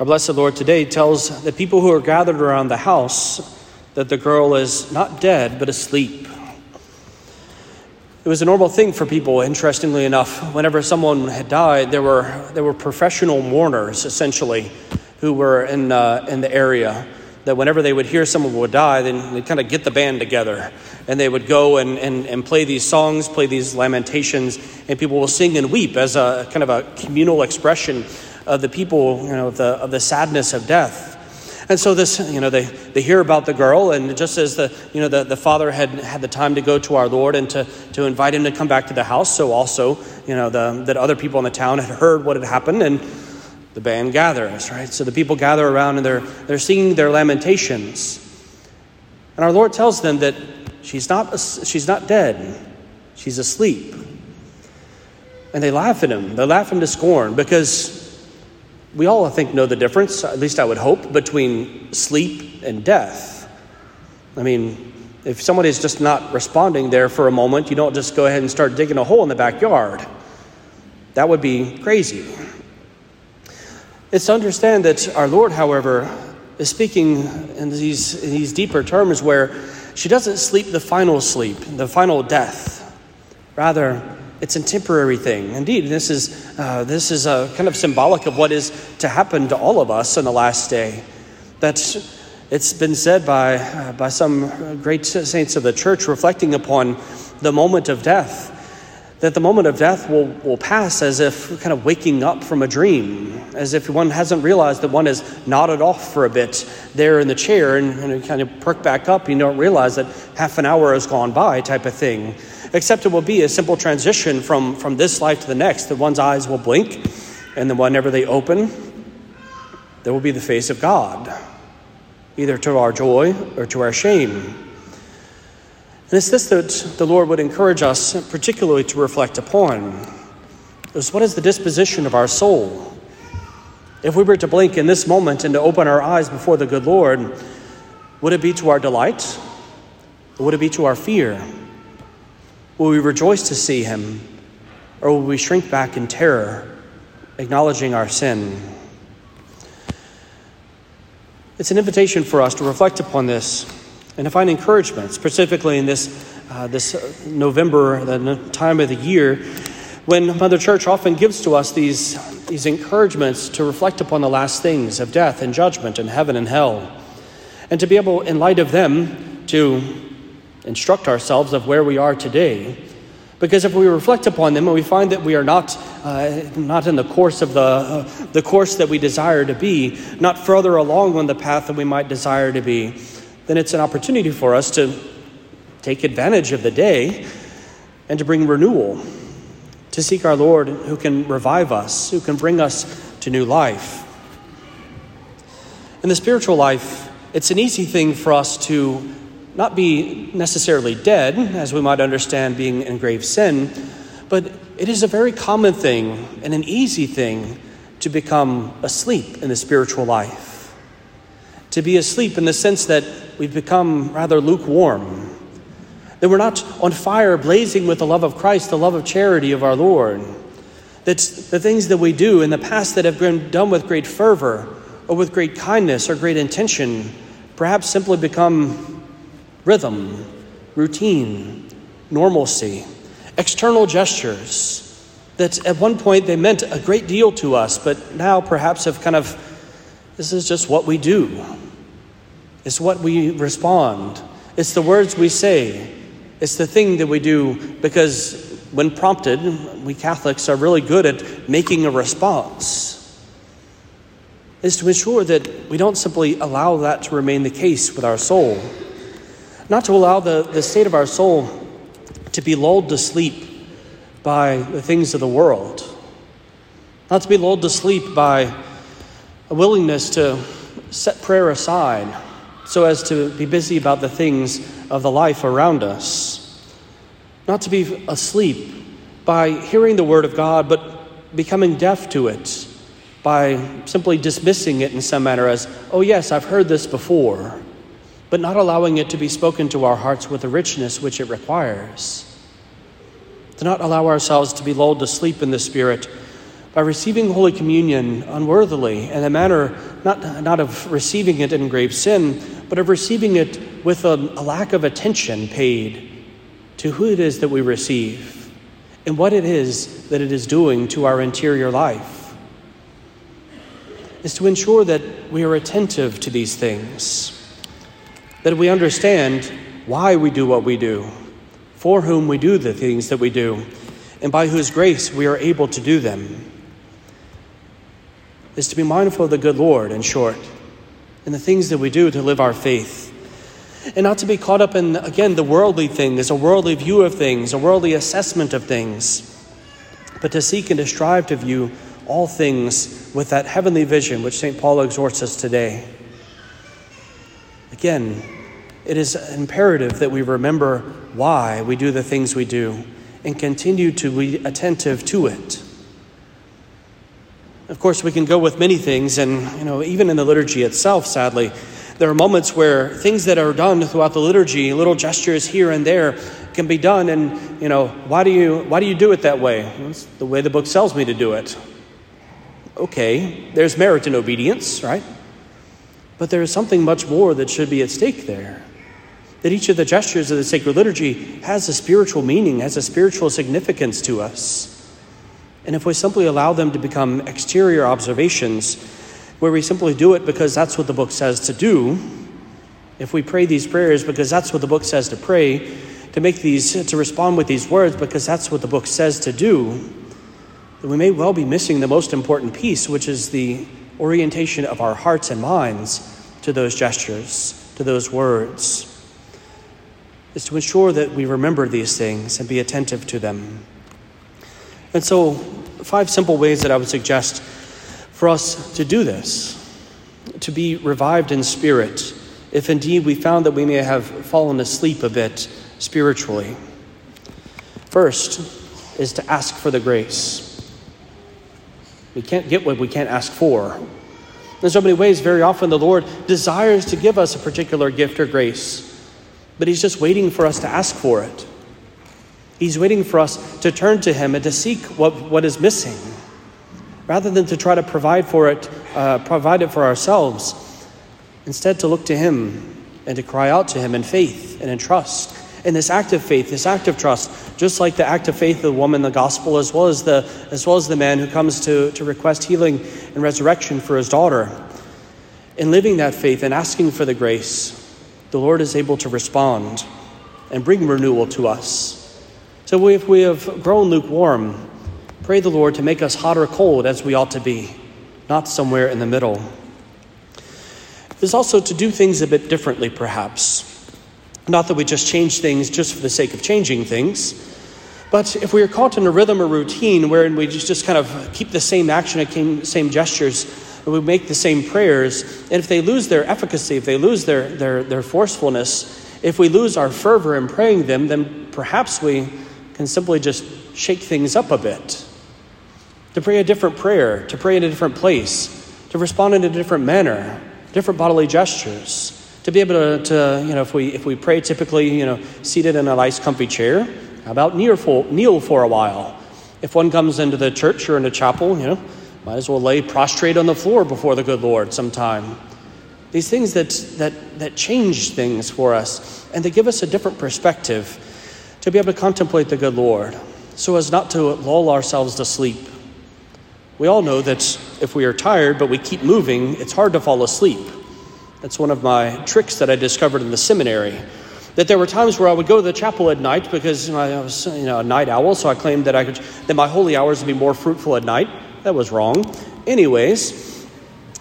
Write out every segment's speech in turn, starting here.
Our blessed Lord today tells the people who are gathered around the house that the girl is not dead, but asleep. It was a normal thing for people, interestingly enough. Whenever someone had died, there were, there were professional mourners, essentially, who were in, uh, in the area. That whenever they would hear someone would die, then they'd kind of get the band together and they would go and, and, and play these songs, play these lamentations, and people will sing and weep as a kind of a communal expression of the people, you know, of the, of the sadness of death. And so this, you know, they, they hear about the girl, and just as the, you know, the, the father had had the time to go to our Lord and to, to invite him to come back to the house, so also, you know, the, that other people in the town had heard what had happened, and the band gathers, right? So the people gather around and they're, they're singing their lamentations. And our Lord tells them that she's not, she's not dead, she's asleep. And they laugh at him. They laugh him to scorn because we all, I think, know the difference, at least I would hope, between sleep and death. I mean, if somebody's just not responding there for a moment, you don't just go ahead and start digging a hole in the backyard. That would be crazy. It's to understand that our Lord, however, is speaking in these, in these deeper terms where she doesn't sleep the final sleep, the final death. Rather, it's a temporary thing. Indeed, this is, uh, this is a kind of symbolic of what is to happen to all of us in the last day. That's, it's been said by, uh, by some great saints of the church reflecting upon the moment of death that the moment of death will, will pass as if kind of waking up from a dream, as if one hasn't realized that one has nodded off for a bit there in the chair and, and kind of perk back up. You don't realize that half an hour has gone by, type of thing except it will be a simple transition from, from this life to the next, that one's eyes will blink, and then whenever they open, there will be the face of God, either to our joy or to our shame. And it's this that the Lord would encourage us particularly to reflect upon. Is what is the disposition of our soul? If we were to blink in this moment and to open our eyes before the good Lord, would it be to our delight? Or would it be to our fear? Will we rejoice to see him, or will we shrink back in terror, acknowledging our sin? It's an invitation for us to reflect upon this and to find encouragement, specifically in this, uh, this November, the time of the year, when Mother Church often gives to us these, these encouragements to reflect upon the last things of death and judgment and heaven and hell, and to be able, in light of them, to instruct ourselves of where we are today. Because if we reflect upon them and we find that we are not, uh, not in the course of the, uh, the course that we desire to be, not further along on the path that we might desire to be, then it's an opportunity for us to take advantage of the day and to bring renewal, to seek our Lord who can revive us, who can bring us to new life. In the spiritual life, it's an easy thing for us to not be necessarily dead, as we might understand being in grave sin, but it is a very common thing and an easy thing to become asleep in the spiritual life. To be asleep in the sense that we've become rather lukewarm, that we're not on fire, blazing with the love of Christ, the love of charity of our Lord. That the things that we do in the past that have been done with great fervor or with great kindness or great intention perhaps simply become rhythm, routine, normalcy, external gestures that at one point they meant a great deal to us, but now perhaps have kind of, this is just what we do. It's what we respond. It's the words we say. It's the thing that we do because when prompted, we Catholics are really good at making a response. Is to ensure that we don't simply allow that to remain the case with our soul not to allow the, the state of our soul to be lulled to sleep by the things of the world, not to be lulled to sleep by a willingness to set prayer aside so as to be busy about the things of the life around us, not to be asleep by hearing the Word of God but becoming deaf to it by simply dismissing it in some manner as, oh, yes, I've heard this before but not allowing it to be spoken to our hearts with the richness which it requires. To not allow ourselves to be lulled to sleep in the Spirit by receiving Holy Communion unworthily in a manner not, not of receiving it in grave sin, but of receiving it with a, a lack of attention paid to who it is that we receive and what it is that it is doing to our interior life. Is to ensure that we are attentive to these things, that we understand why we do what we do, for whom we do the things that we do, and by whose grace we are able to do them. Is to be mindful of the good Lord, in short, and the things that we do to live our faith. And not to be caught up in, again, the worldly things, a worldly view of things, a worldly assessment of things, but to seek and to strive to view all things with that heavenly vision which St. Paul exhorts us today. Again, it is imperative that we remember why we do the things we do and continue to be attentive to it. Of course, we can go with many things, and you know, even in the liturgy itself, sadly, there are moments where things that are done throughout the liturgy, little gestures here and there, can be done. And you know, why do you why do you do it that way? Well, it's the way the book tells me to do it. Okay, there's merit in obedience, right? But there is something much more that should be at stake there that each of the gestures of the sacred liturgy has a spiritual meaning, has a spiritual significance to us. And if we simply allow them to become exterior observations, where we simply do it because that's what the book says to do, if we pray these prayers because that's what the book says to pray, to make these, to respond with these words because that's what the book says to do, then we may well be missing the most important piece, which is the orientation of our hearts and minds to those gestures, to those words is to ensure that we remember these things and be attentive to them. And so, five simple ways that I would suggest for us to do this to be revived in spirit, if indeed we found that we may have fallen asleep a bit spiritually. First is to ask for the grace. We can't get what we can't ask for. In so many ways, very often the Lord desires to give us a particular gift or grace but He's just waiting for us to ask for it. He's waiting for us to turn to Him and to seek what, what is missing, rather than to try to provide for it, uh, provide it for ourselves. Instead, to look to Him and to cry out to Him in faith and in trust. And this act of faith, this act of trust, just like the act of faith of the woman in the gospel, as well as the as well as the man who comes to, to request healing and resurrection for his daughter. In living that faith and asking for the grace, the Lord is able to respond and bring renewal to us. So if we have grown lukewarm, pray the Lord to make us hot or cold as we ought to be, not somewhere in the middle. There's also to do things a bit differently, perhaps. Not that we just change things just for the sake of changing things, but if we are caught in a rhythm or routine wherein we just kind of keep the same action and same gestures we make the same prayers, and if they lose their efficacy, if they lose their, their, their forcefulness, if we lose our fervor in praying them, then perhaps we can simply just shake things up a bit. To pray a different prayer, to pray in a different place, to respond in a different manner, different bodily gestures. To be able to, to you know, if we, if we pray typically, you know, seated in a nice comfy chair, how about kneel for, kneel for a while? If one comes into the church or in a chapel, you know, might as well lay prostrate on the floor before the good Lord sometime. These things that, that, that change things for us and they give us a different perspective to be able to contemplate the good Lord so as not to lull ourselves to sleep. We all know that if we are tired but we keep moving, it's hard to fall asleep. That's one of my tricks that I discovered in the seminary. That there were times where I would go to the chapel at night because I was you know, a night owl, so I claimed that I could that my holy hours would be more fruitful at night. That was wrong. Anyways,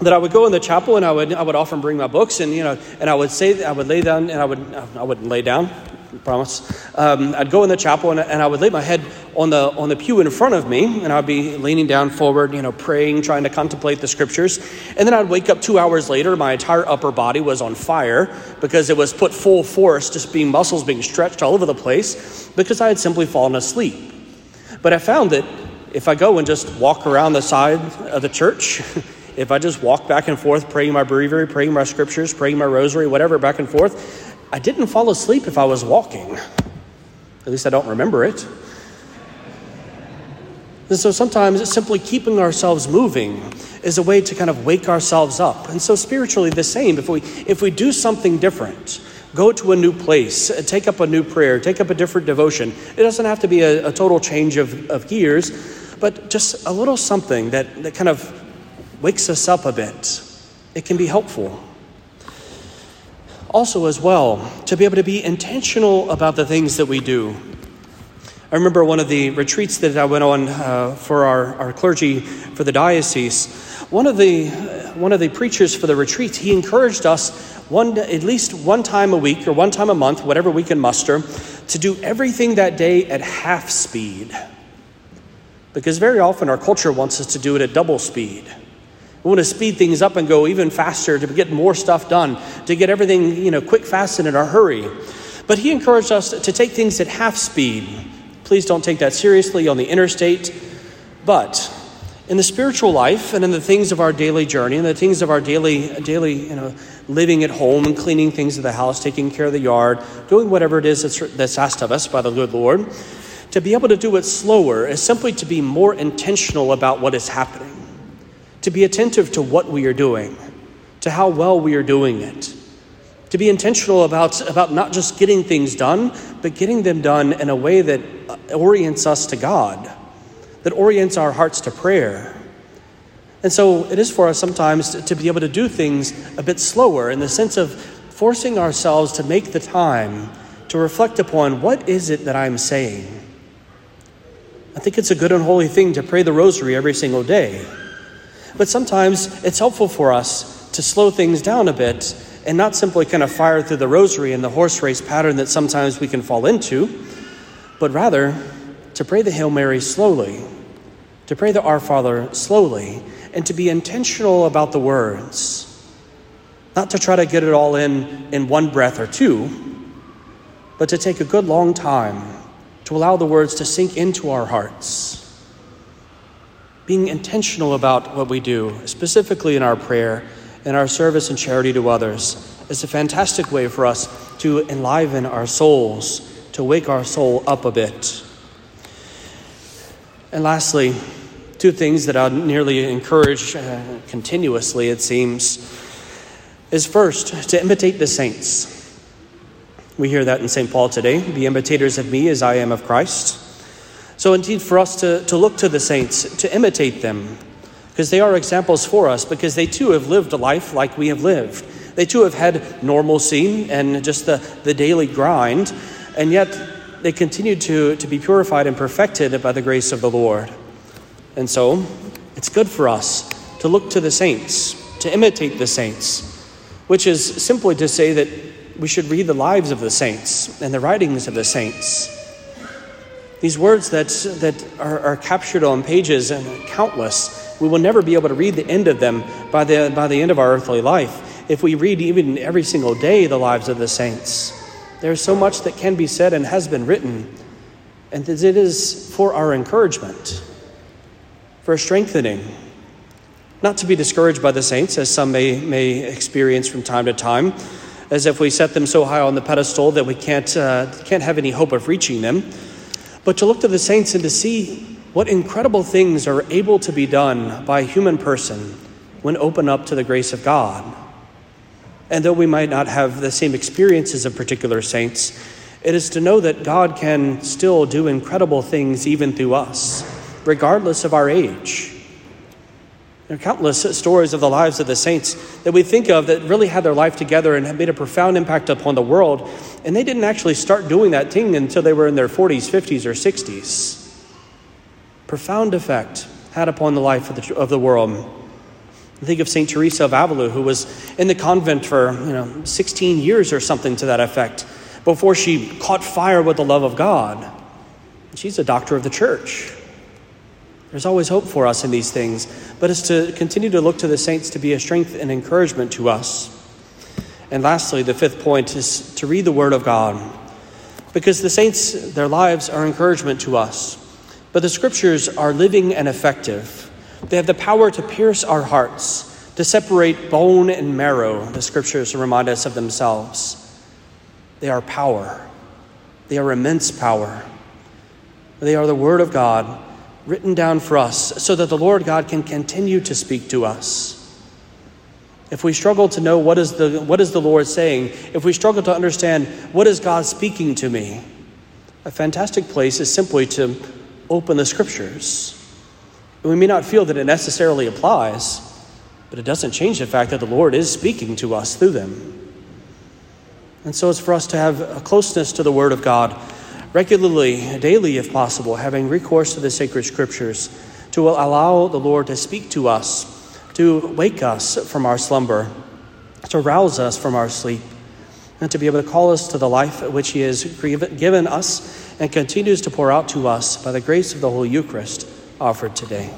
that I would go in the chapel and I would I would often bring my books and you know and I would say I would lay down and I would I wouldn't lay down, I promise. Um, I'd go in the chapel and, and I would lay my head on the on the pew in front of me and I'd be leaning down forward, you know, praying, trying to contemplate the scriptures. And then I'd wake up two hours later, my entire upper body was on fire because it was put full force, just being muscles being stretched all over the place because I had simply fallen asleep. But I found that if I go and just walk around the side of the church, if I just walk back and forth praying my breviary, praying my scriptures, praying my rosary, whatever, back and forth, I didn't fall asleep if I was walking. At least I don't remember it. And so sometimes simply keeping ourselves moving is a way to kind of wake ourselves up. And so spiritually the same. If we if we do something different, go to a new place, take up a new prayer, take up a different devotion. It doesn't have to be a, a total change of, of gears, but just a little something that, that kind of wakes us up a bit. It can be helpful. Also, as well, to be able to be intentional about the things that we do. I remember one of the retreats that I went on uh, for our, our clergy for the diocese. One of the one of the preachers for the retreat, he encouraged us one at least one time a week or one time a month, whatever we can muster, to do everything that day at half speed. Because very often our culture wants us to do it at double speed. We want to speed things up and go even faster to get more stuff done, to get everything, you know, quick, fast, and in a hurry. But he encouraged us to take things at half speed Please don't take that seriously on the interstate. But in the spiritual life and in the things of our daily journey and the things of our daily, daily you know, living at home and cleaning things of the house, taking care of the yard, doing whatever it is that's, that's asked of us by the good Lord, to be able to do it slower is simply to be more intentional about what is happening, to be attentive to what we are doing, to how well we are doing it to be intentional about, about not just getting things done, but getting them done in a way that uh, orients us to God, that orients our hearts to prayer. And so it is for us sometimes to, to be able to do things a bit slower in the sense of forcing ourselves to make the time to reflect upon what is it that I'm saying. I think it's a good and holy thing to pray the rosary every single day. But sometimes it's helpful for us to slow things down a bit and not simply kind of fire through the rosary in the horse race pattern that sometimes we can fall into, but rather to pray the Hail Mary slowly, to pray the Our Father slowly, and to be intentional about the words. Not to try to get it all in in one breath or two, but to take a good long time to allow the words to sink into our hearts. Being intentional about what we do, specifically in our prayer in our service and charity to others is a fantastic way for us to enliven our souls, to wake our soul up a bit. And lastly, two things that I nearly encourage uh, continuously, it seems, is first, to imitate the saints. We hear that in St. Paul today be imitators of me as I am of Christ. So, indeed, for us to, to look to the saints, to imitate them, because they are examples for us, because they too have lived a life like we have lived. They too have had normalcy and just the, the daily grind, and yet they continue to, to be purified and perfected by the grace of the Lord. And so, it's good for us to look to the saints, to imitate the saints, which is simply to say that we should read the lives of the saints and the writings of the saints. These words that, that are, are captured on pages and countless we will never be able to read the end of them by the, by the end of our earthly life. If we read even every single day the lives of the saints, there's so much that can be said and has been written, and it is for our encouragement, for strengthening. Not to be discouraged by the saints, as some may, may experience from time to time, as if we set them so high on the pedestal that we can't, uh, can't have any hope of reaching them, but to look to the saints and to see what incredible things are able to be done by a human person when open up to the grace of God. And though we might not have the same experiences of particular saints, it is to know that God can still do incredible things even through us, regardless of our age. There are countless stories of the lives of the saints that we think of that really had their life together and have made a profound impact upon the world, and they didn't actually start doing that thing until they were in their 40s, 50s, or 60s profound effect had upon the life of the, of the world. Think of St. Teresa of Avila, who was in the convent for you know, 16 years or something to that effect before she caught fire with the love of God. She's a doctor of the church. There's always hope for us in these things, but it's to continue to look to the saints to be a strength and encouragement to us. And lastly, the fifth point is to read the Word of God. Because the saints, their lives are encouragement to us. But the scriptures are living and effective. They have the power to pierce our hearts, to separate bone and marrow, the scriptures remind us of themselves. They are power, they are immense power. They are the Word of God, written down for us so that the Lord God can continue to speak to us. If we struggle to know what is the, what is the Lord saying, if we struggle to understand what is God speaking to me, a fantastic place is simply to open the scriptures. And We may not feel that it necessarily applies, but it doesn't change the fact that the Lord is speaking to us through them. And so it's for us to have a closeness to the Word of God regularly, daily if possible, having recourse to the sacred scriptures to allow the Lord to speak to us to wake us from our slumber, to rouse us from our sleep, and to be able to call us to the life which He has given us and continues to pour out to us by the grace of the Holy Eucharist offered today.